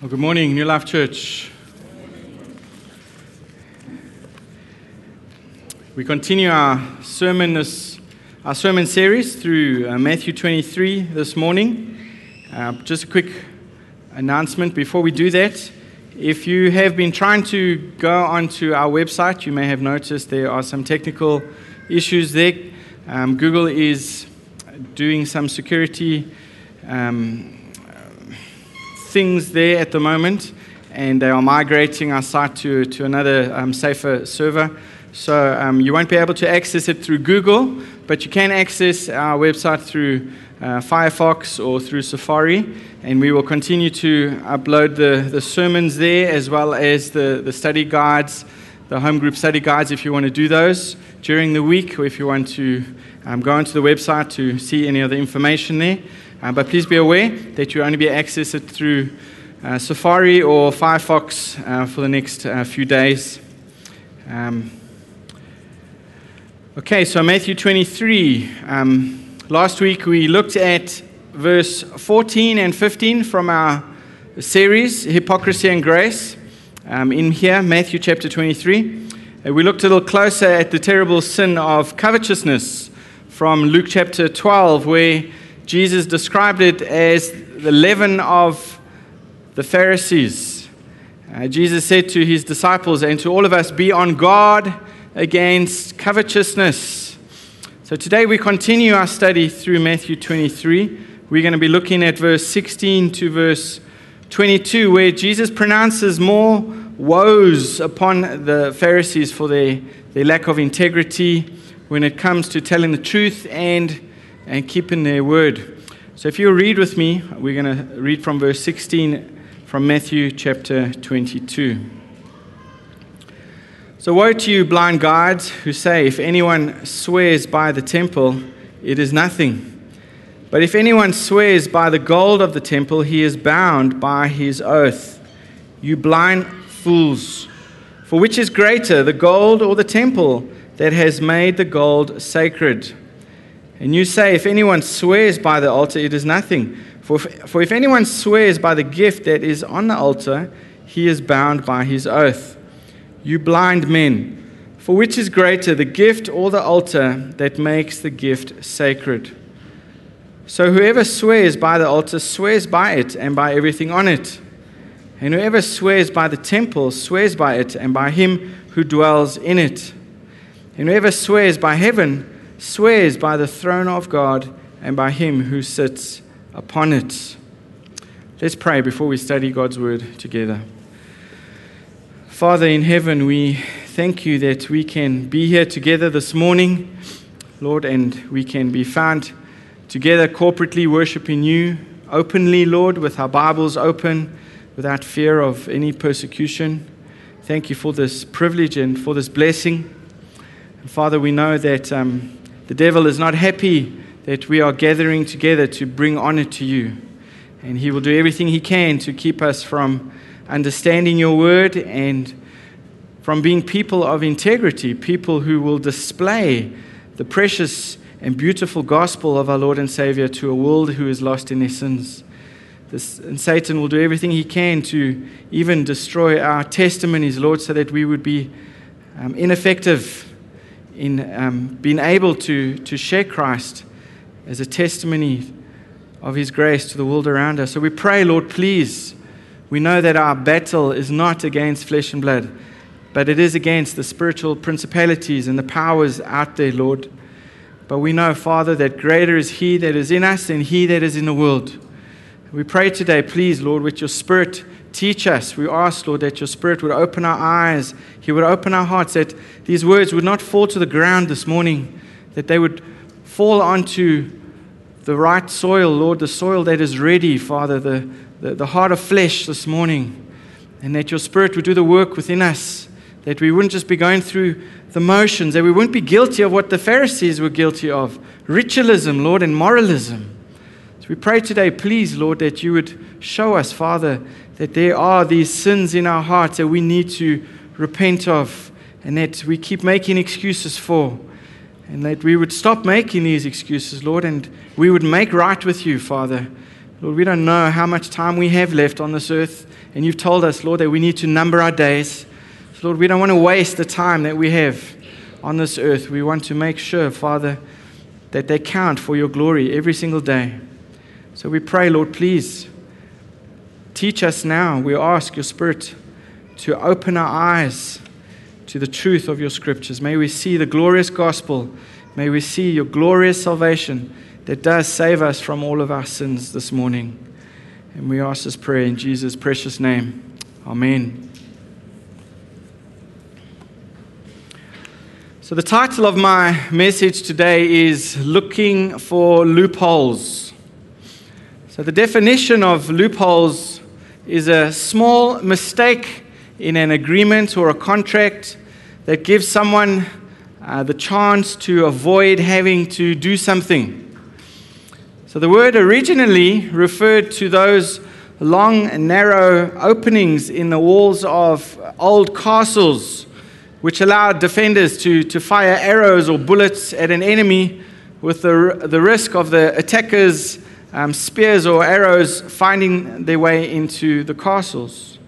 Well, good morning, New Life Church. We continue our sermon, this, our sermon series through uh, Matthew 23 this morning. Uh, just a quick announcement before we do that. If you have been trying to go onto our website, you may have noticed there are some technical issues there. Um, Google is doing some security. Um, things there at the moment, and they are migrating our site to, to another um, safer server. So um, you won't be able to access it through Google, but you can access our website through uh, Firefox or through Safari, and we will continue to upload the, the sermons there as well as the, the study guides, the home group study guides if you want to do those during the week or if you want to um, go onto the website to see any other information there. Uh, but please be aware that you are only be accessed through uh, Safari or Firefox uh, for the next uh, few days. Um, okay, so Matthew 23. Um, last week we looked at verse 14 and 15 from our series, Hypocrisy and Grace. Um, in here, Matthew chapter 23. Uh, we looked a little closer at the terrible sin of covetousness from Luke chapter 12, where Jesus described it as the leaven of the Pharisees. Uh, Jesus said to his disciples and to all of us, Be on guard against covetousness. So today we continue our study through Matthew 23. We're going to be looking at verse 16 to verse 22, where Jesus pronounces more woes upon the Pharisees for their, their lack of integrity when it comes to telling the truth and and keeping their word. So if you read with me, we're going to read from verse 16 from Matthew chapter 22. So, woe to you, blind guides, who say, If anyone swears by the temple, it is nothing. But if anyone swears by the gold of the temple, he is bound by his oath. You blind fools! For which is greater, the gold or the temple that has made the gold sacred? And you say, If anyone swears by the altar, it is nothing. For if, for if anyone swears by the gift that is on the altar, he is bound by his oath. You blind men, for which is greater, the gift or the altar that makes the gift sacred? So whoever swears by the altar swears by it and by everything on it. And whoever swears by the temple swears by it and by him who dwells in it. And whoever swears by heaven, swears by the throne of God and by him who sits upon it. Let's pray before we study God's word together. Father in heaven, we thank you that we can be here together this morning, Lord, and we can be found together corporately worshiping you openly, Lord, with our Bibles open, without fear of any persecution. Thank you for this privilege and for this blessing. Father, we know that um, the devil is not happy that we are gathering together to bring honor to you. And he will do everything he can to keep us from understanding your word and from being people of integrity, people who will display the precious and beautiful gospel of our Lord and Savior to a world who is lost in their sins. This, and Satan will do everything he can to even destroy our testimonies, Lord, so that we would be um, ineffective in um, being able to, to share Christ as a testimony of His grace to the world around us. So we pray, Lord, please. We know that our battle is not against flesh and blood, but it is against the spiritual principalities and the powers out there, Lord. But we know, Father, that greater is He that is in us than He that is in the world. We pray today, please, Lord, with your Spirit Teach us. We ask, Lord, that your Spirit would open our eyes, He would open our hearts, that these words would not fall to the ground this morning, that they would fall onto the right soil, Lord, the soil that is ready, Father, the, the, the heart of flesh this morning, and that your Spirit would do the work within us, that we wouldn't just be going through the motions, that we wouldn't be guilty of what the Pharisees were guilty of ritualism, Lord, and moralism. So we pray today, please, Lord, that you would show us, Father, that there are these sins in our hearts that we need to repent of and that we keep making excuses for. And that we would stop making these excuses, Lord, and we would make right with you, Father. Lord, we don't know how much time we have left on this earth. And you've told us, Lord, that we need to number our days. So, Lord, we don't want to waste the time that we have on this earth. We want to make sure, Father, that they count for your glory every single day. So we pray, Lord, please teach us now. We ask your Spirit to open our eyes to the truth of your scriptures. May we see the glorious gospel. May we see your glorious salvation that does save us from all of our sins this morning. And we ask this prayer in Jesus' precious name. Amen. So, the title of my message today is Looking for Loopholes. So, the definition of loopholes is a small mistake in an agreement or a contract that gives someone uh, the chance to avoid having to do something. So, the word originally referred to those long, and narrow openings in the walls of old castles which allowed defenders to, to fire arrows or bullets at an enemy with the, the risk of the attackers' um, spears or arrows finding their way into the castles.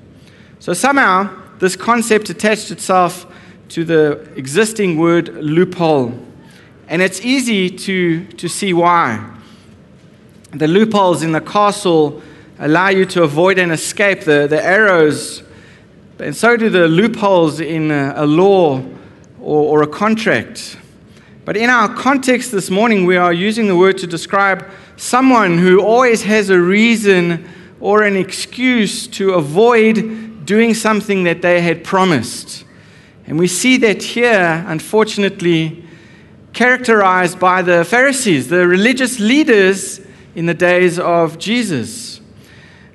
So somehow, this concept attached itself to the existing word loophole. And it's easy to, to see why. The loopholes in the castle allow you to avoid and escape the, the arrows and so do the loopholes in a, a law or, or a contract. But in our context this morning, we are using the word to describe someone who always has a reason or an excuse to avoid doing something that they had promised. And we see that here, unfortunately, characterized by the Pharisees, the religious leaders in the days of Jesus.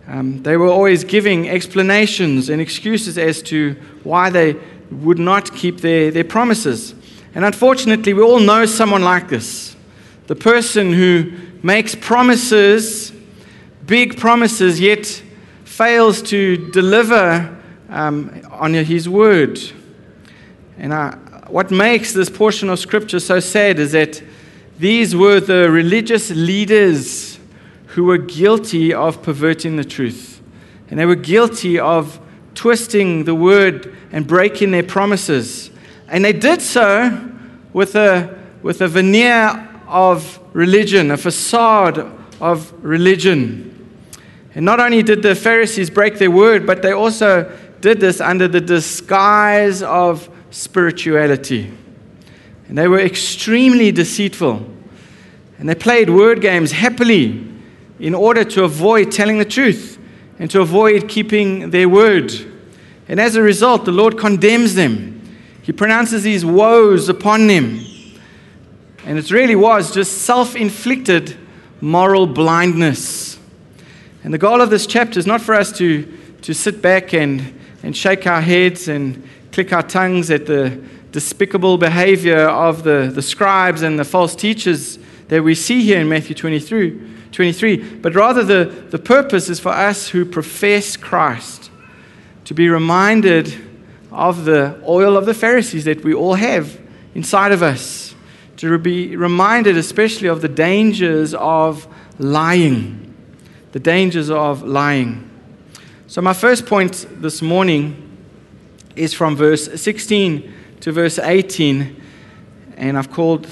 Um, they were always giving explanations and excuses as to why they would not keep their, their promises. And unfortunately, we all know someone like this the person who makes promises, big promises, yet fails to deliver um, on his word. And I, what makes this portion of Scripture so sad is that these were the religious leaders who were guilty of perverting the truth. And they were guilty of twisting the word and breaking their promises. And they did so with a, with a veneer of religion, a facade of religion. And not only did the Pharisees break their word, but they also did this under the disguise of spirituality. And they were extremely deceitful. And they played word games happily in order to avoid telling the truth and to avoid keeping their word. And as a result, the Lord condemns them. He pronounces these woes upon them. And it really was just self inflicted moral blindness. And the goal of this chapter is not for us to, to sit back and, and shake our heads and click our tongues at the despicable behavior of the, the scribes and the false teachers that we see here in Matthew 23. 23. But rather, the, the purpose is for us who profess Christ to be reminded of the oil of the Pharisees that we all have inside of us, to be reminded especially of the dangers of lying. The dangers of lying. So, my first point this morning is from verse 16 to verse 18, and I've called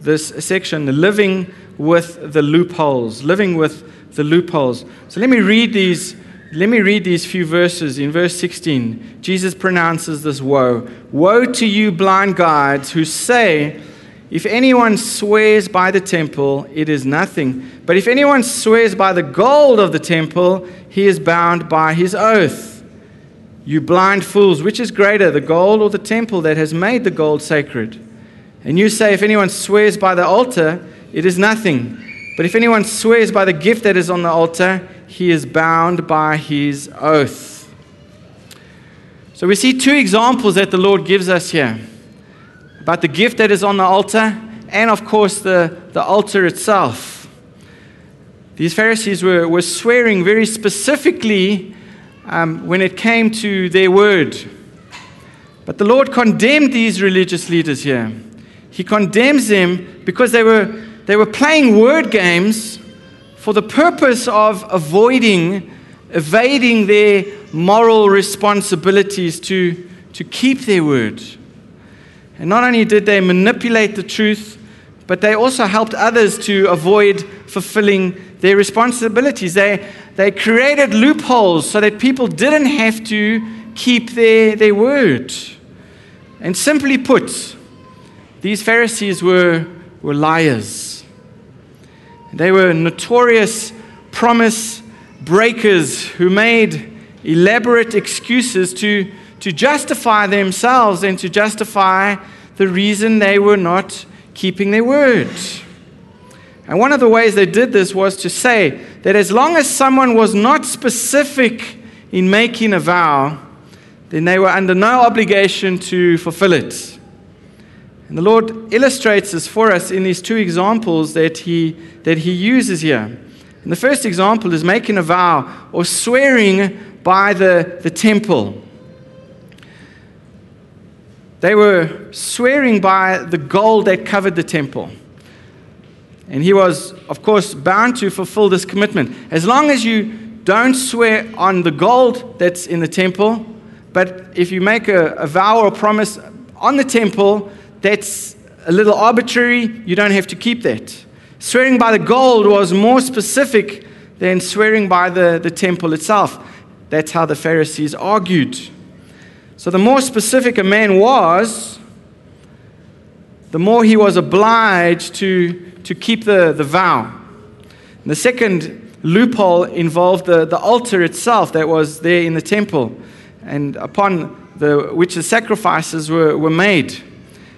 this section living with the loopholes, living with the loopholes. So let me read these. Let me read these few verses. In verse 16, Jesus pronounces this woe Woe to you, blind guides, who say, If anyone swears by the temple, it is nothing. But if anyone swears by the gold of the temple, he is bound by his oath. You blind fools, which is greater, the gold or the temple that has made the gold sacred? And you say, If anyone swears by the altar, it is nothing. But if anyone swears by the gift that is on the altar, he is bound by his oath. So we see two examples that the Lord gives us here about the gift that is on the altar and, of course, the, the altar itself. These Pharisees were, were swearing very specifically um, when it came to their word. But the Lord condemned these religious leaders here. He condemns them because they were they were playing word games for the purpose of avoiding, evading their moral responsibilities to, to keep their word. And not only did they manipulate the truth, but they also helped others to avoid fulfilling their responsibilities. They, they created loopholes so that people didn't have to keep their, their word. And simply put, these Pharisees were, were liars. They were notorious promise breakers who made elaborate excuses to, to justify themselves and to justify the reason they were not keeping their word. And one of the ways they did this was to say that as long as someone was not specific in making a vow, then they were under no obligation to fulfill it. And the Lord illustrates this for us in these two examples that he, that he uses here. And the first example is making a vow or swearing by the, the temple. They were swearing by the gold that covered the temple. And he was, of course, bound to fulfill this commitment. As long as you don't swear on the gold that's in the temple, but if you make a, a vow or a promise on the temple that's a little arbitrary, you don't have to keep that. Swearing by the gold was more specific than swearing by the, the temple itself. That's how the Pharisees argued. So the more specific a man was, the more he was obliged to, to keep the, the vow. And the second loophole involved the, the altar itself that was there in the temple, and upon the, which the sacrifices were, were made.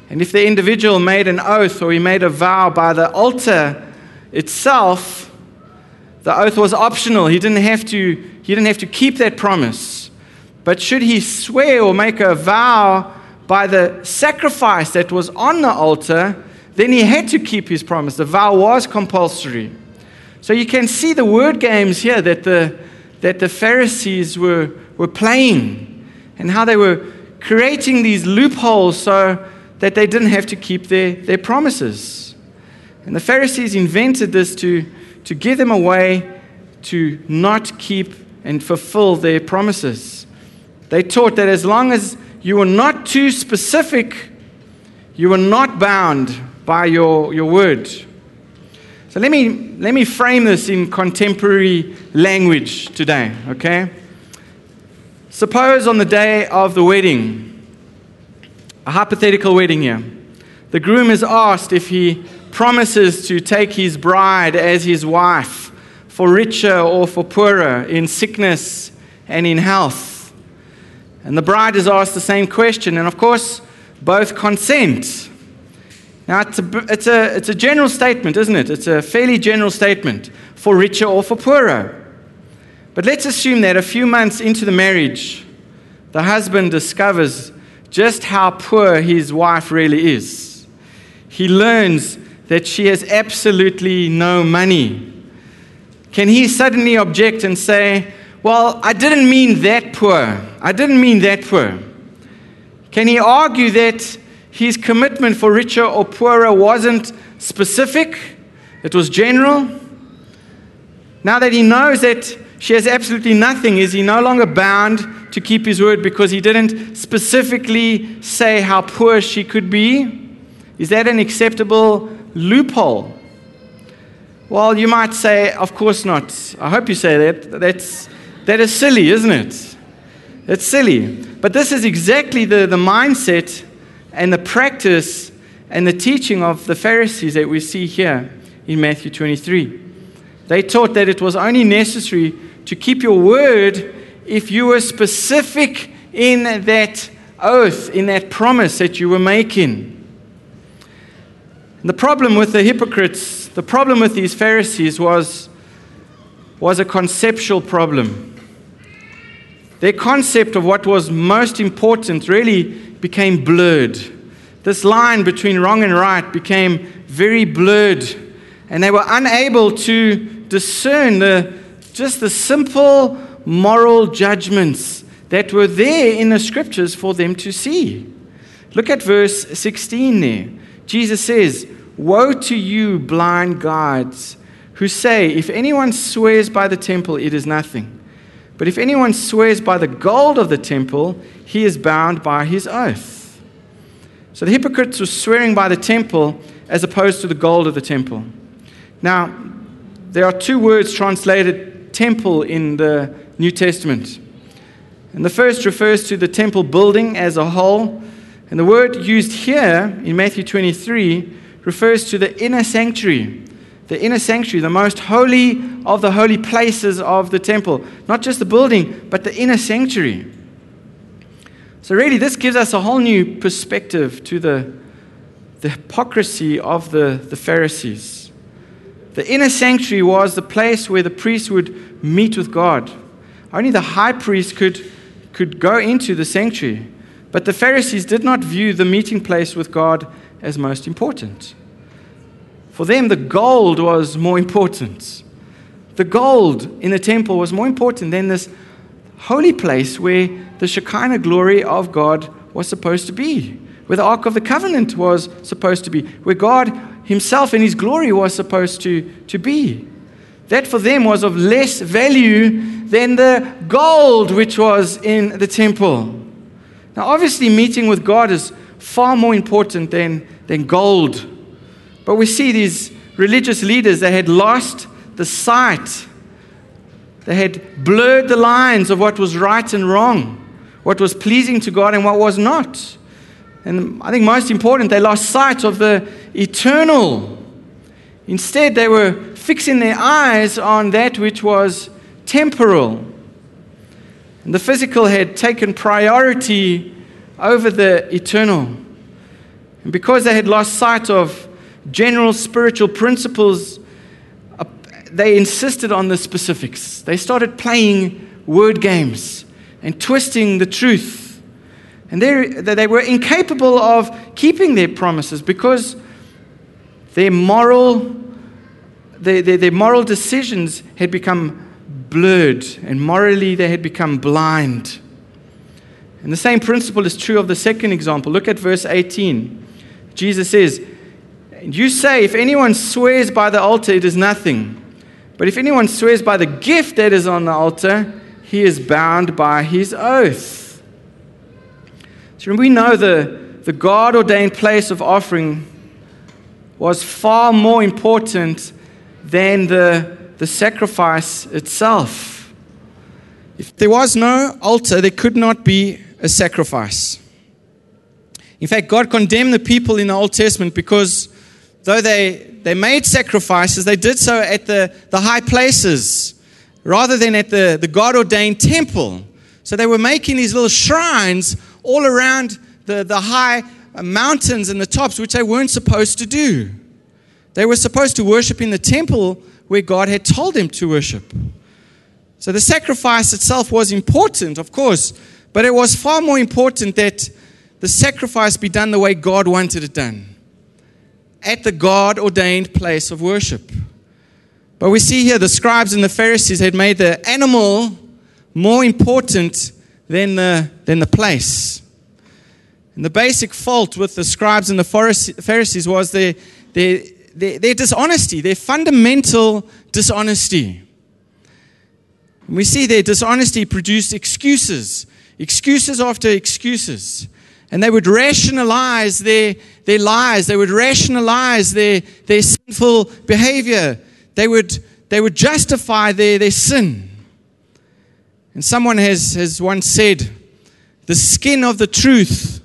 And if the individual made an oath or he made a vow by the altar itself, the oath was optional. He didn't have to, he didn't have to keep that promise. But should he swear or make a vow by the sacrifice that was on the altar, then he had to keep his promise. The vow was compulsory. So you can see the word games here that the, that the Pharisees were, were playing and how they were creating these loopholes so that they didn't have to keep their, their promises. And the Pharisees invented this to, to give them a way to not keep and fulfill their promises. They taught that as long as you were not too specific, you were not bound by your, your word. So let me, let me frame this in contemporary language today, okay? Suppose on the day of the wedding, a hypothetical wedding here. The groom is asked if he promises to take his bride as his wife for richer or for poorer, in sickness and in health. And the bride is asked the same question, and of course, both consent. Now, it's a, it's a, it's a general statement, isn't it? It's a fairly general statement for richer or for poorer. But let's assume that a few months into the marriage, the husband discovers just how poor his wife really is. He learns that she has absolutely no money. Can he suddenly object and say, Well, I didn't mean that poor. I didn't mean that poor. Can he argue that his commitment for richer or poorer wasn't specific, it was general? Now that he knows that she has absolutely nothing, is he no longer bound to keep his word because he didn't specifically say how poor she could be? Is that an acceptable loophole? Well, you might say, of course not. I hope you say that. That's, that is silly, isn't it? It's silly. But this is exactly the, the mindset and the practice and the teaching of the Pharisees that we see here in Matthew 23. They taught that it was only necessary to keep your word if you were specific in that oath, in that promise that you were making. And the problem with the hypocrites, the problem with these Pharisees was, was a conceptual problem. Their concept of what was most important really became blurred. This line between wrong and right became very blurred, and they were unable to discern the, just the simple moral judgments that were there in the scriptures for them to see. Look at verse 16 there. Jesus says, Woe to you, blind guides, who say, If anyone swears by the temple, it is nothing. But if anyone swears by the gold of the temple, he is bound by his oath. So the hypocrites were swearing by the temple as opposed to the gold of the temple. Now, there are two words translated temple in the New Testament. And the first refers to the temple building as a whole. And the word used here in Matthew 23 refers to the inner sanctuary, the inner sanctuary, the most holy of the holy places of the temple. Not just the building, but the inner sanctuary. So, really, this gives us a whole new perspective to the, the hypocrisy of the, the Pharisees. The inner sanctuary was the place where the priest would meet with God. Only the high priest could, could go into the sanctuary. But the Pharisees did not view the meeting place with God as most important. For them, the gold was more important. The gold in the temple was more important than this holy place where the Shekinah glory of God was supposed to be, where the Ark of the Covenant was supposed to be, where God Himself in His glory was supposed to, to be. That for them was of less value than the gold which was in the temple. Now, obviously, meeting with God is far more important than, than gold. But we see these religious leaders, they had lost the sight. They had blurred the lines of what was right and wrong, what was pleasing to God and what was not. And I think most important, they lost sight of the eternal. Instead, they were fixing their eyes on that which was temporal. And the physical had taken priority over the eternal. And because they had lost sight of general spiritual principles, uh, they insisted on the specifics. They started playing word games and twisting the truth. And they were incapable of keeping their promises because their moral, their, their, their moral decisions had become blurred, and morally they had become blind. And the same principle is true of the second example. Look at verse 18. Jesus says, You say, if anyone swears by the altar, it is nothing. But if anyone swears by the gift that is on the altar, he is bound by his oath. So we know the, the God ordained place of offering was far more important than the the sacrifice itself. If there was no altar, there could not be a sacrifice. In fact, God condemned the people in the Old Testament because though they, they made sacrifices, they did so at the, the high places rather than at the, the God ordained temple. So they were making these little shrines all around the, the high uh, mountains and the tops, which they weren't supposed to do. They were supposed to worship in the temple where God had told them to worship. So the sacrifice itself was important, of course, but it was far more important that the sacrifice be done the way God wanted it done at the God ordained place of worship. But we see here the scribes and the Pharisees had made the animal more important than the, than the place. And the basic fault with the scribes and the Pharisees was their, their, their, their dishonesty, their fundamental dishonesty. And we see their dishonesty produced excuses, excuses after excuses. And they would rationalize their, their lies. They would rationalize their, their sinful behavior. They would, they would justify their, their sin. And someone has, has once said, the skin of the truth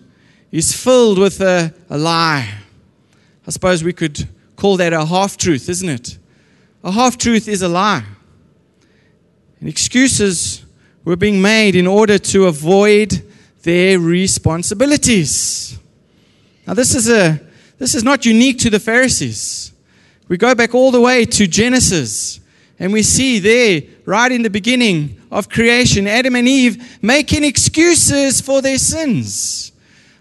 is filled with a, a lie. I suppose we could call that a half truth, isn't it? A half truth is a lie. And excuses were being made in order to avoid their responsibilities. Now, this is, a, this is not unique to the Pharisees. We go back all the way to Genesis, and we see there, right in the beginning of creation, Adam and Eve making excuses for their sins.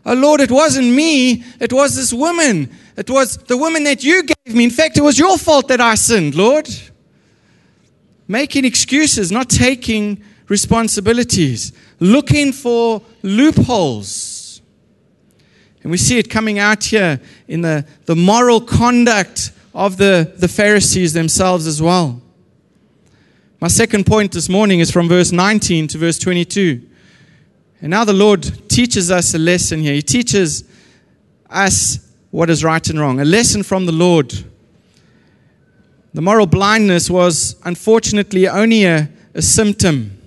Oh Lord, it wasn't me, it was this woman it was the woman that you gave me. In fact, it was your fault that I sinned, Lord. Making excuses, not taking responsibilities, looking for loopholes. And we see it coming out here in the, the moral conduct of the, the Pharisees themselves as well. My second point this morning is from verse 19 to verse 22. And now the Lord teaches us a lesson here. He teaches us what is right and wrong, a lesson from the Lord. The moral blindness was unfortunately only a, a symptom.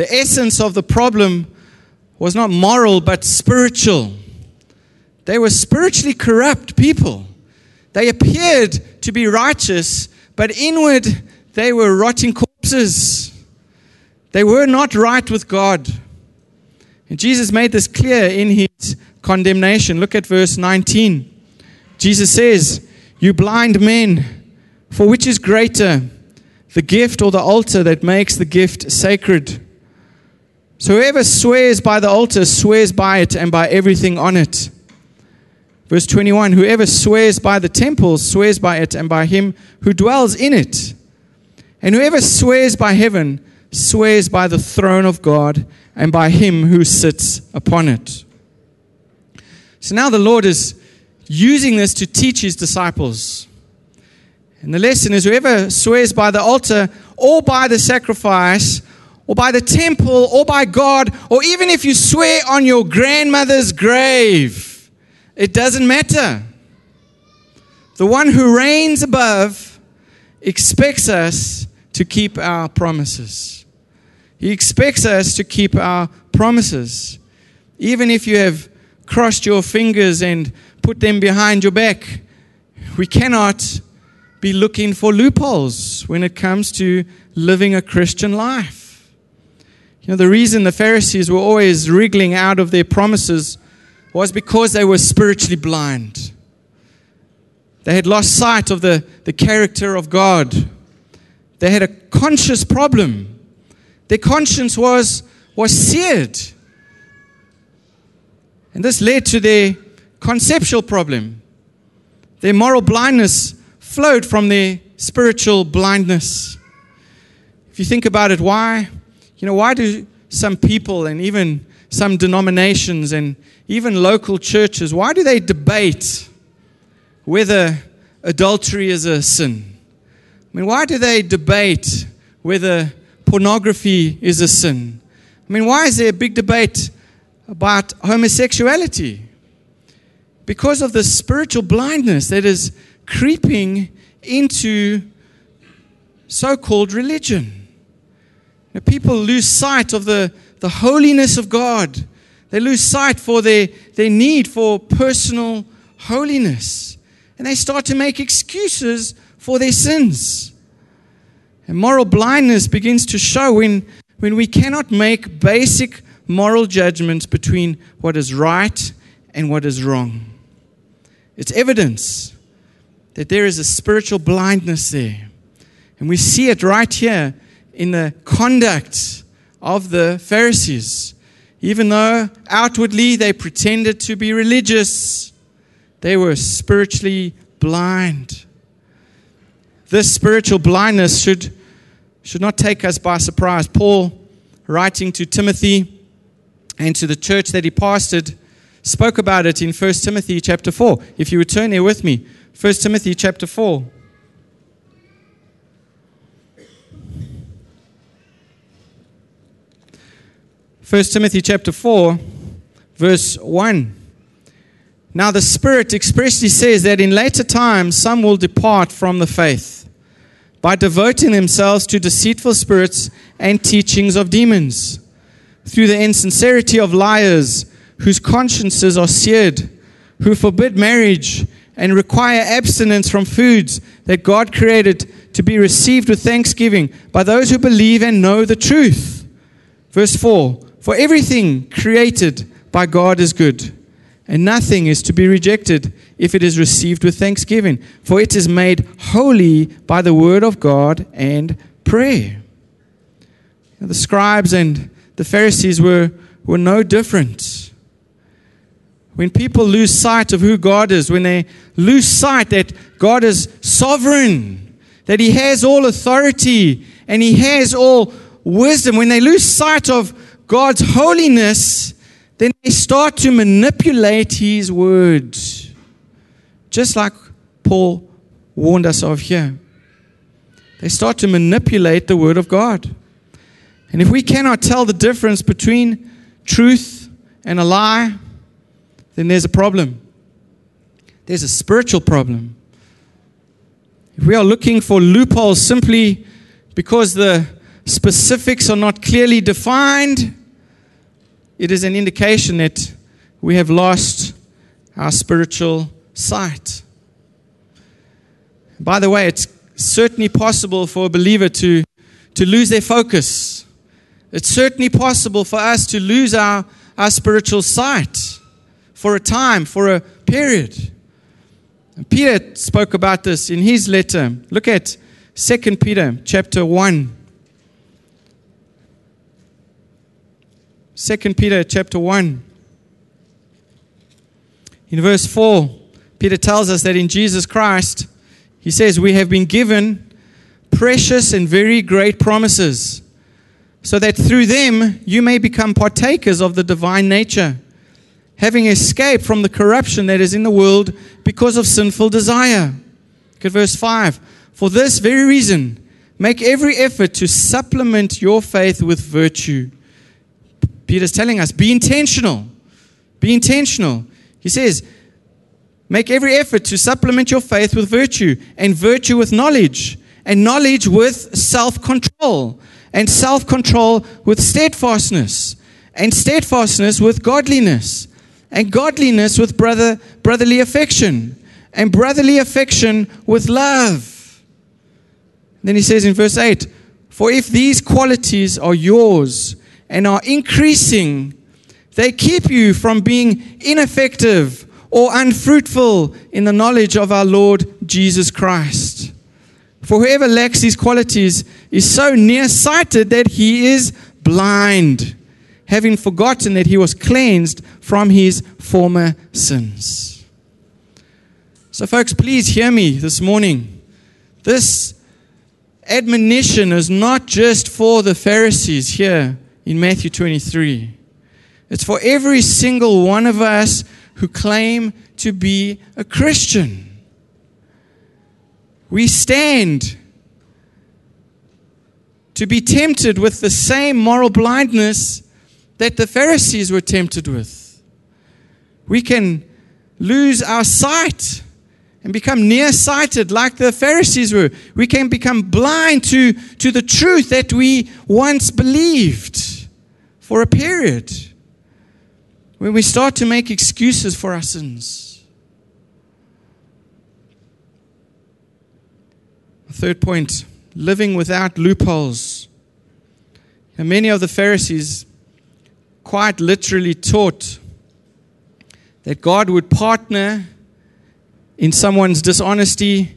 The essence of the problem was not moral but spiritual. They were spiritually corrupt people. They appeared to be righteous, but inward they were rotting corpses. They were not right with God. And Jesus made this clear in his condemnation. Look at verse 19. Jesus says, You blind men, for which is greater, the gift or the altar that makes the gift sacred? So whoever swears by the altar swears by it and by everything on it. Verse 21 Whoever swears by the temple swears by it and by him who dwells in it. And whoever swears by heaven swears by the throne of God and by him who sits upon it. So now the Lord is using this to teach his disciples. And the lesson is whoever swears by the altar or by the sacrifice or by the temple or by God, or even if you swear on your grandmother's grave, it doesn't matter. The one who reigns above expects us to keep our promises. He expects us to keep our promises. Even if you have crossed your fingers and put them behind your back, we cannot be looking for loopholes when it comes to living a Christian life. You know, the reason the Pharisees were always wriggling out of their promises was because they were spiritually blind. They had lost sight of the, the character of God. They had a conscious problem. Their conscience was, was seared. And this led to their conceptual problem. Their moral blindness flowed from their spiritual blindness. If you think about it, why? You know, why do some people and even some denominations and even local churches, why do they debate whether adultery is a sin? I mean, why do they debate whether pornography is a sin? I mean, why is there a big debate about homosexuality? Because of the spiritual blindness that is creeping into so called religion. People lose sight of the, the holiness of God they lose sight for their, their need for personal holiness. And they start to make excuses for their sins. And moral blindness begins to show when, when we cannot make basic moral judgments between what is right and what is wrong. It's evidence that there is a spiritual blindness there. And we see it right here in the conduct of the Pharisees. Even though outwardly they pretended to be religious, they were spiritually blind. This spiritual blindness should, should not take us by surprise. Paul, writing to Timothy and to the church that he pastored, spoke about it in 1 Timothy chapter 4. If you would turn there with me, 1 Timothy chapter 4. 1 Timothy chapter 4, verse 1. Now, the Spirit expressly says that in later times some will depart from the faith by devoting themselves to deceitful spirits and teachings of demons, through the insincerity of liars whose consciences are seared, who forbid marriage and require abstinence from foods that God created to be received with thanksgiving by those who believe and know the truth. Verse 4 for everything created by God is good, and nothing is to be rejected if it is received with thanksgiving, for it is made holy by the word of God and prayer. The scribes and the Pharisees were, were no different. When people lose sight of who God is, when they lose sight that God is sovereign, that He has all authority and He has all wisdom, when they lose sight of God's holiness, then they start to manipulate His words. Just like Paul warned us of here. They start to manipulate the Word of God. And if we cannot tell the difference between truth and a lie, then there's a problem. There's a spiritual problem. If we are looking for loopholes simply because the specifics are not clearly defined, it is an indication that we have lost our spiritual sight. By the way, it's certainly possible for a believer to, to lose their focus. It's certainly possible for us to lose our, our spiritual sight for a time, for a period. And Peter spoke about this in his letter. Look at 2 Peter chapter 1. 2 Peter chapter 1. In verse 4, Peter tells us that in Jesus Christ, he says, We have been given precious and very great promises, so that through them you may become partakers of the divine nature, having escaped from the corruption that is in the world because of sinful desire. Look at verse 5. For this very reason, make every effort to supplement your faith with virtue. Peter's telling us be intentional. Be intentional. He says, Make every effort to supplement your faith with virtue, and virtue with knowledge, and knowledge with self control, and self control with steadfastness, and steadfastness with godliness, and godliness with brother, brotherly affection, and brotherly affection with love. Then he says in verse 8 For if these qualities are yours and are increasing, they keep you from being ineffective or unfruitful in the knowledge of our Lord Jesus Christ. For whoever lacks these qualities is so nearsighted that he is blind, having forgotten that he was cleansed from his former sins. So, folks, please hear me this morning. This admonition is not just for the Pharisees here in Matthew 23. It's for every single one of us who claim to be a Christian. We stand to be tempted with the same moral blindness that the Pharisees were tempted with. We can lose our sight and become nearsighted like the Pharisees were. We can become blind to, to the truth that we once believed for a period when we start to make excuses for our sins. Third point living without loopholes. And many of the Pharisees quite literally taught that God would partner in someone's dishonesty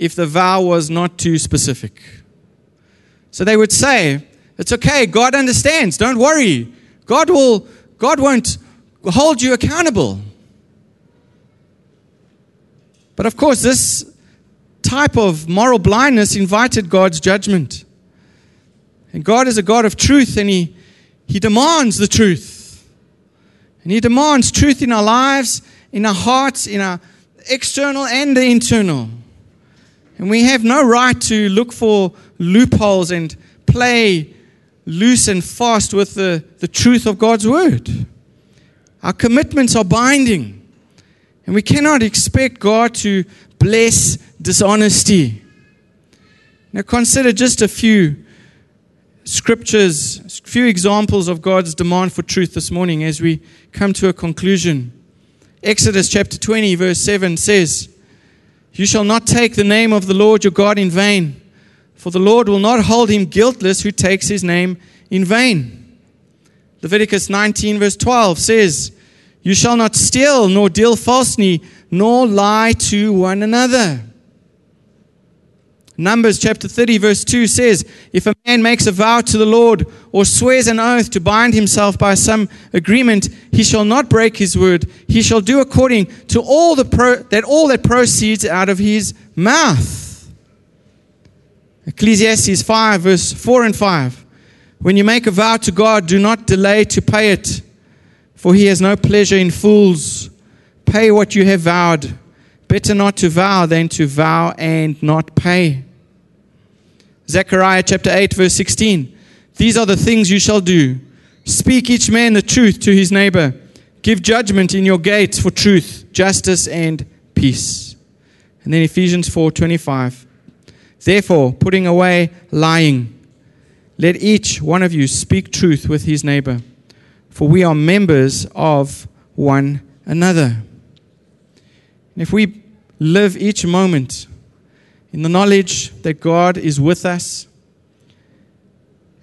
if the vow was not too specific. So they would say, It's okay, God understands, don't worry. God will God won't hold you accountable. But of course, this type of moral blindness invited God's judgment. And God is a God of truth, and He, he demands the truth. And He demands truth in our lives, in our hearts, in our external and the internal. And we have no right to look for loopholes and play loose and fast with the, the truth of God's word. Our commitments are binding. And we cannot expect God to bless dishonesty. Now, consider just a few scriptures, a few examples of God's demand for truth this morning as we come to a conclusion. Exodus chapter 20, verse 7 says, You shall not take the name of the Lord your God in vain, for the Lord will not hold him guiltless who takes his name in vain. Leviticus 19, verse 12 says, You shall not steal, nor deal falsely, nor lie to one another. Numbers chapter 30, verse 2 says, If a man makes a vow to the Lord or swears an oath to bind himself by some agreement, he shall not break his word. He shall do according to all the pro- that all that proceeds out of his mouth. Ecclesiastes 5, verse 4 and 5. When you make a vow to God, do not delay to pay it, for he has no pleasure in fools. Pay what you have vowed. Better not to vow than to vow and not pay. Zechariah chapter 8, verse 16. These are the things you shall do. Speak each man the truth to his neighbor. Give judgment in your gates for truth, justice, and peace. And then Ephesians 4:25. Therefore, putting away lying, let each one of you speak truth with his neighbor, for we are members of one another. And if we live each moment in the knowledge that God is with us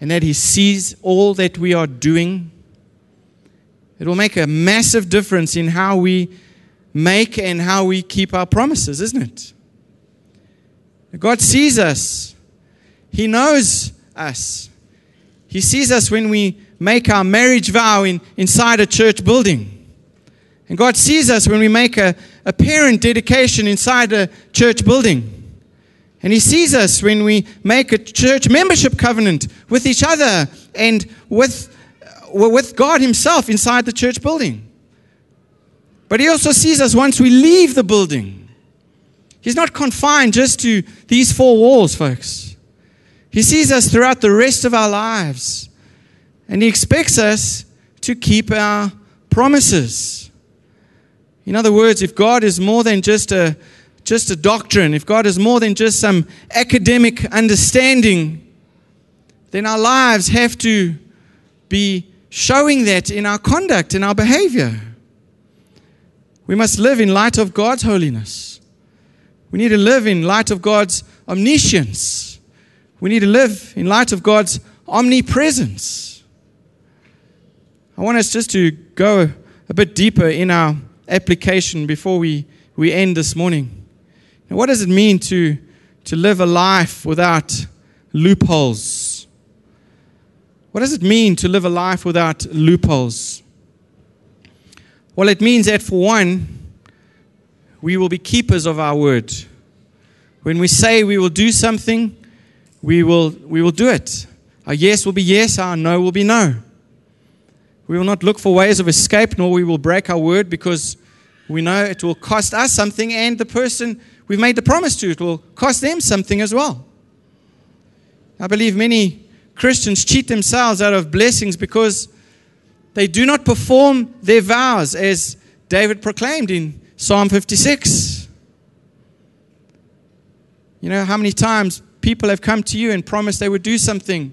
and that He sees all that we are doing, it will make a massive difference in how we make and how we keep our promises, isn't it? God sees us, He knows us. He sees us when we make our marriage vow in, inside a church building. And God sees us when we make a, a parent dedication inside a church building. And He sees us when we make a church membership covenant with each other and with, uh, with God Himself inside the church building. But He also sees us once we leave the building. He's not confined just to these four walls, folks. He sees us throughout the rest of our lives. And He expects us to keep our promises. In other words, if God is more than just a, just a doctrine, if God is more than just some academic understanding, then our lives have to be showing that in our conduct, in our behavior. We must live in light of God's holiness. We need to live in light of God's omniscience. We need to live in light of God's omnipresence. I want us just to go a bit deeper in our application before we, we end this morning. What does it mean to, to live a life without loopholes? What does it mean to live a life without loopholes? Well, it means that for one, we will be keepers of our word. When we say we will do something, we will, we will do it. Our yes will be yes, our no will be no. We will not look for ways of escape, nor we will break our word because we know it will cost us something, and the person we've made the promise to, it will cost them something as well. I believe many Christians cheat themselves out of blessings because they do not perform their vows as David proclaimed in Psalm 56. You know how many times people have come to you and promised they would do something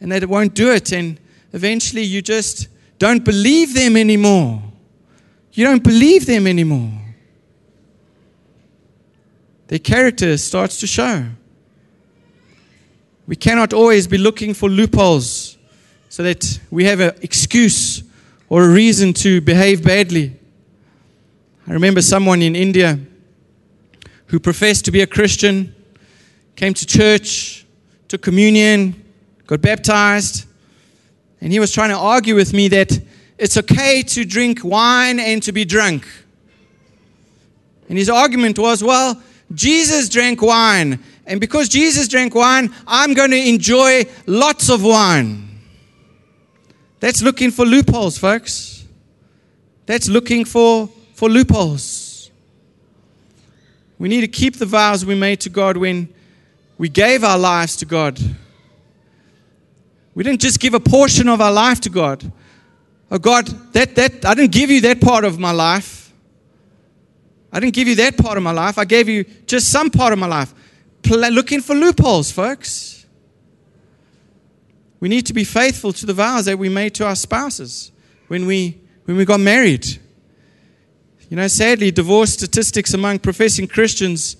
and they won't do it, and eventually you just don't believe them anymore. You don't believe them anymore. Their character starts to show. We cannot always be looking for loopholes so that we have an excuse or a reason to behave badly. I remember someone in India who professed to be a Christian, came to church, took communion, got baptized, and he was trying to argue with me that it's okay to drink wine and to be drunk. And his argument was, well, Jesus drank wine. And because Jesus drank wine, I'm going to enjoy lots of wine. That's looking for loopholes, folks. That's looking for, for loopholes. We need to keep the vows we made to God when we gave our lives to God. We didn't just give a portion of our life to God. Oh God, that, that I didn't give you that part of my life. I didn't give you that part of my life. I gave you just some part of my life. looking for loopholes, folks. We need to be faithful to the vows that we made to our spouses when we when we got married. You know, sadly, divorce statistics among professing Christians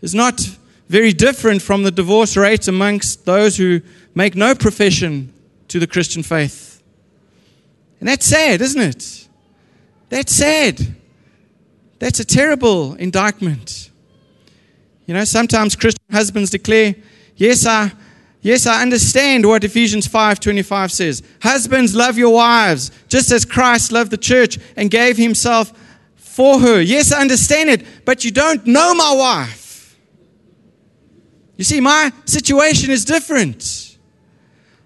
is not very different from the divorce rate amongst those who make no profession to the Christian faith. And that's sad, isn't it? That's sad. That's a terrible indictment. You know, sometimes Christian husbands declare, Yes, I Yes, I understand what Ephesians 5:25 says. Husbands, love your wives, just as Christ loved the church and gave himself for her. Yes, I understand it, but you don't know my wife. You see, my situation is different.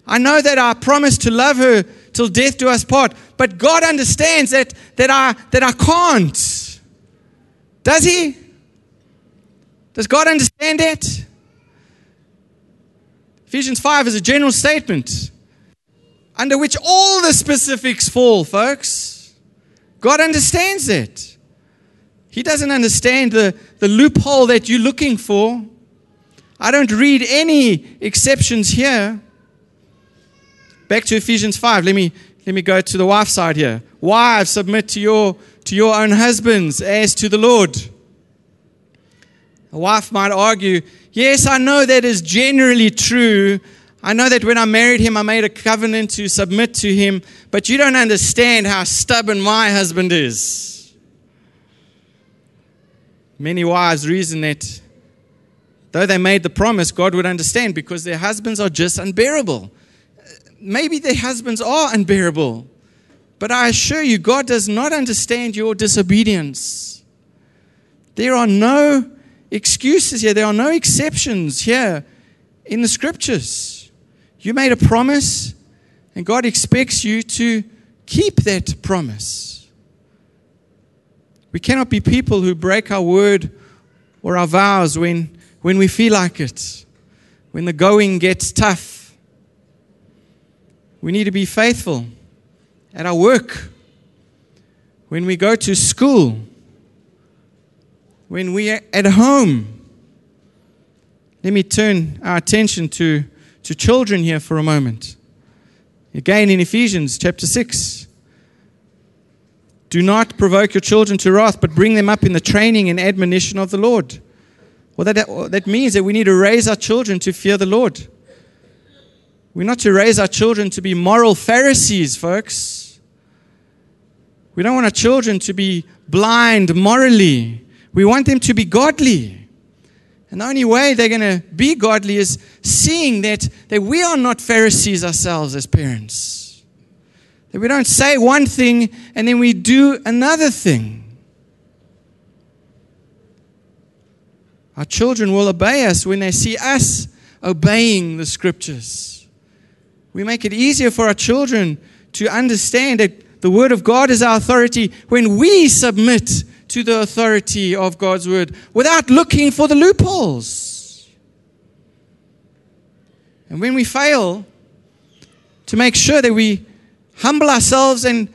I know that I promised to love her till death do us part, but God understands that, that, I, that I can't. Does He? Does God understand that? Ephesians 5 is a general statement under which all the specifics fall, folks. God understands it. He doesn't understand the, the loophole that you're looking for. I don't read any exceptions here. Back to Ephesians 5. Let me, let me go to the wife side here. Wives, submit to your, to your own husbands as to the Lord. A wife might argue, Yes, I know that is generally true. I know that when I married him, I made a covenant to submit to him, but you don't understand how stubborn my husband is. Many wives reason that though they made the promise, God would understand because their husbands are just unbearable. Maybe their husbands are unbearable, but I assure you, God does not understand your disobedience. There are no excuses here. There are no exceptions here in the scriptures. You made a promise, and God expects you to keep that promise. We cannot be people who break our word or our vows when, when we feel like it, when the going gets tough. We need to be faithful at our work, when we go to school when we are at home. Let me turn our attention to, to children here for a moment. Again in Ephesians chapter 6. Do not provoke your children to wrath, but bring them up in the training and admonition of the Lord. Well, that, that means that we need to raise our children to fear the Lord. We're not to raise our children to be moral Pharisees, folks. We don't want our children to be blind morally. We want them to be godly. And the only way they're going to be godly is seeing that, that we are not Pharisees ourselves as parents. That we don't say one thing and then we do another thing. Our children will obey us when they see us obeying the scriptures. We make it easier for our children to understand that the Word of God is our authority when we submit to the authority of God's word without looking for the loopholes. And when we fail, to make sure that we humble ourselves and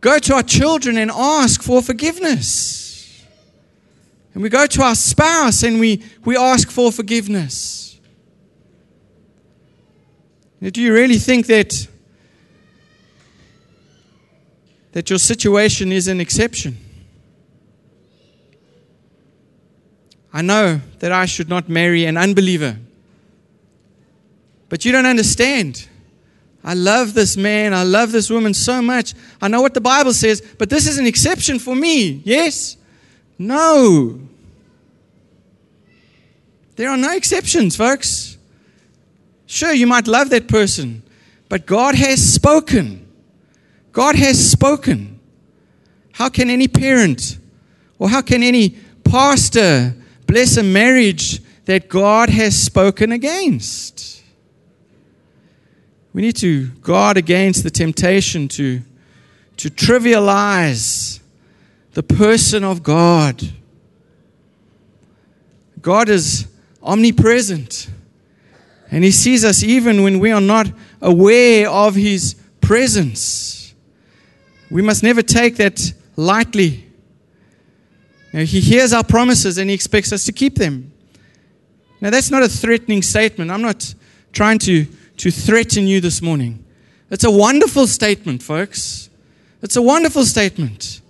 go to our children and ask for forgiveness. And we go to our spouse and we, we ask for forgiveness. Now, do you really think that, that your situation is an exception? I know that I should not marry an unbeliever. But you don't understand. I love this man. I love this woman so much. I know what the Bible says, but this is an exception for me. Yes? No. There are no exceptions, folks. Sure, you might love that person, but God has spoken. God has spoken. How can any parent or how can any pastor bless a marriage that God has spoken against. We need to guard against the temptation to, to trivialize the person of God. God is omnipresent, and He sees us even when we are not aware of His presence. We must never take that lightly. Now, he hears our promises and he expects us to keep them. Now, that's not a threatening statement. I'm not trying to, to threaten you this morning. It's a wonderful statement, folks. It's a wonderful statement.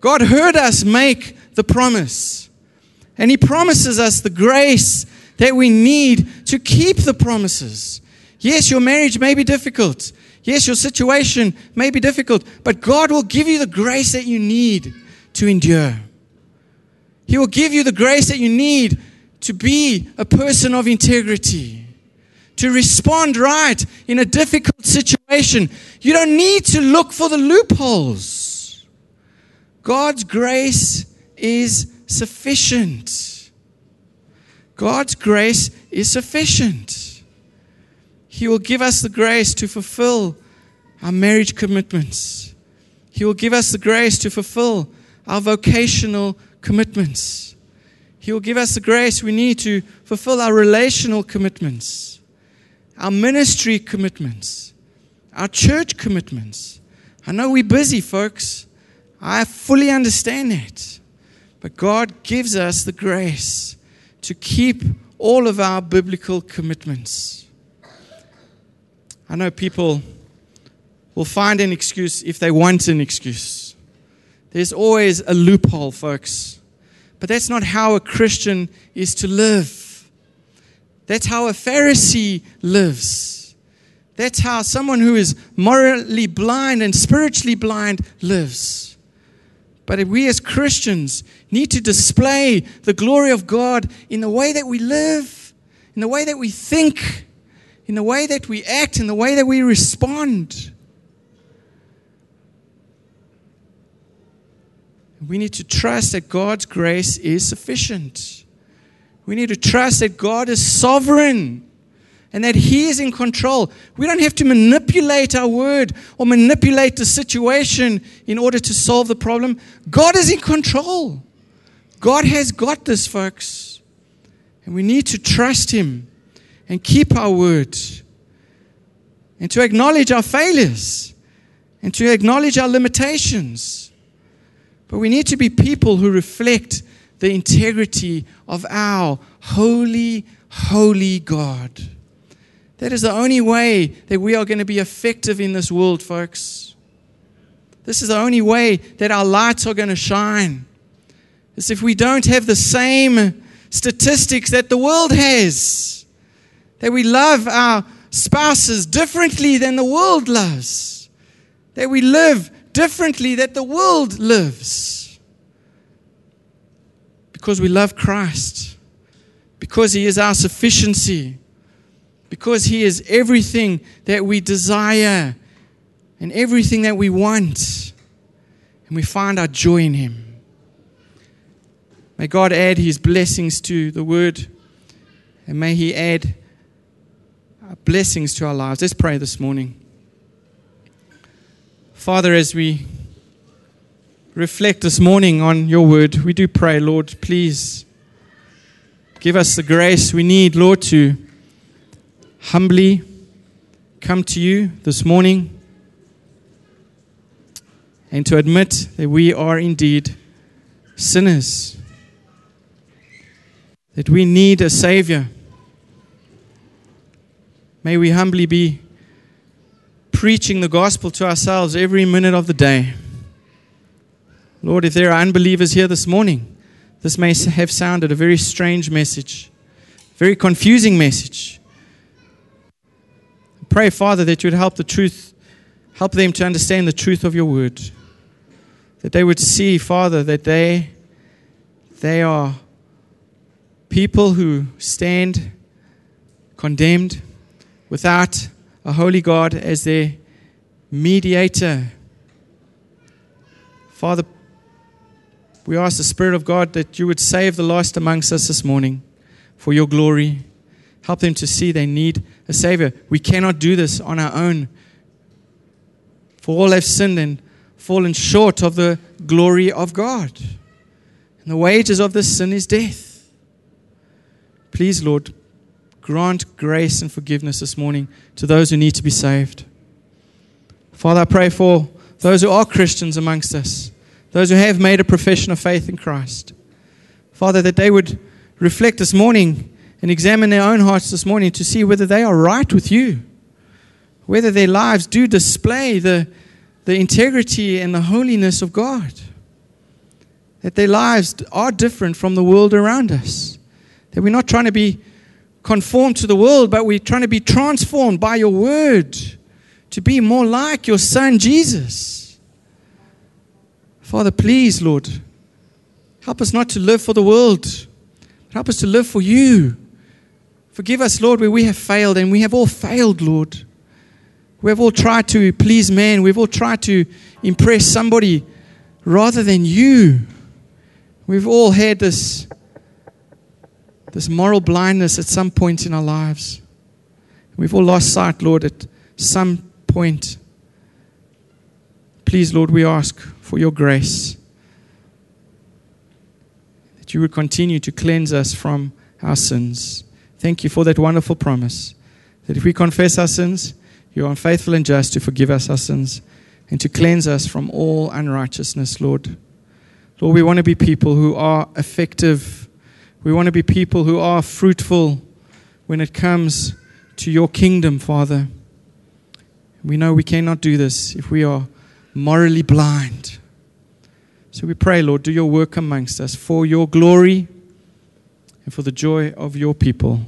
God heard us make the promise, and He promises us the grace that we need to keep the promises. Yes, your marriage may be difficult. Yes, your situation may be difficult, but God will give you the grace that you need to endure. He will give you the grace that you need to be a person of integrity, to respond right in a difficult situation. You don't need to look for the loopholes. God's grace is sufficient. God's grace is sufficient. He will give us the grace to fulfill our marriage commitments. He will give us the grace to fulfill our vocational commitments. He will give us the grace we need to fulfill our relational commitments, our ministry commitments, our church commitments. I know we're busy, folks. I fully understand that. But God gives us the grace to keep all of our biblical commitments. I know people will find an excuse if they want an excuse. There's always a loophole, folks. But that's not how a Christian is to live. That's how a Pharisee lives. That's how someone who is morally blind and spiritually blind lives. But we as Christians need to display the glory of God in the way that we live, in the way that we think, in the way that we act, in the way that we respond. We need to trust that God's grace is sufficient. We need to trust that God is sovereign and that He is in control. We don't have to manipulate our word or manipulate the situation in order to solve the problem. God is in control. God has got this, folks. And we need to trust Him and keep our word and to acknowledge our failures and to acknowledge our limitations but we need to be people who reflect the integrity of our holy, holy God. That is the only way that we are going to be effective in this world, folks. This is the only way that our lights are going to shine. Is if we don't have the same statistics that the world has, that we love our spouses differently than the world loves, that we live differently that the world lives. Because we love Christ, because He is our sufficiency, because He is everything that we desire and everything that we want, and we find our joy in Him. May God add His blessings to the word, and may He add Uh, blessings to our lives. Let's pray this morning. Father, as we reflect this morning on your word, we do pray, Lord, please give us the grace we need, Lord, to humbly come to you this morning and to admit that we are indeed sinners, that we need a Savior. May we humbly be preaching the gospel to ourselves every minute of the day. Lord, if there are unbelievers here this morning, this may have sounded a very strange message, very confusing message. Pray, Father, that you would help the truth, help them to understand the truth of your word. That they would see, Father, that they they are people who stand condemned without a holy God as their mediator. Father, we ask the Spirit of God that you would save the lost amongst us this morning for your glory. Help them to see they need a Savior. We cannot do this on our own. For all have sinned and fallen short of the glory of God. And the wages of this sin is death. Please, Lord, grant grace and forgiveness this morning to those who need to be saved. Father, I pray for those who are Christians amongst us, those who have made a profession of faith in Christ. Father, that they would reflect this morning and examine their own hearts this morning to see whether they are right with you, whether their lives do display the, the integrity and the holiness of God, that their lives are different from the world around us, that we're not trying to be conformed to the world, but we're trying to be transformed by your word to be more like your son Jesus. Father, please, Lord, help us not to live for the world, help us to live for you. Forgive us, Lord, where we have failed, and we have all failed, Lord. We have all tried to please man, we've all tried to impress somebody rather than you. We've all had this this moral blindness at some point in our lives. We've all lost sight, Lord, at some point. Please, Lord, we ask for your grace. That you would continue to cleanse us from our sins. Thank you for that wonderful promise that if we confess our sins, you are unfaithful and just to forgive us our sins and to cleanse us from all unrighteousness, Lord. Lord, we want to be people who are effective. We want to be people who are fruitful when it comes to your kingdom, Father. We know we cannot do this if we are morally blind. So we pray, Lord, do your work amongst us for your glory and for the joy of your people.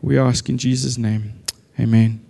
We ask in Jesus' name. Amen.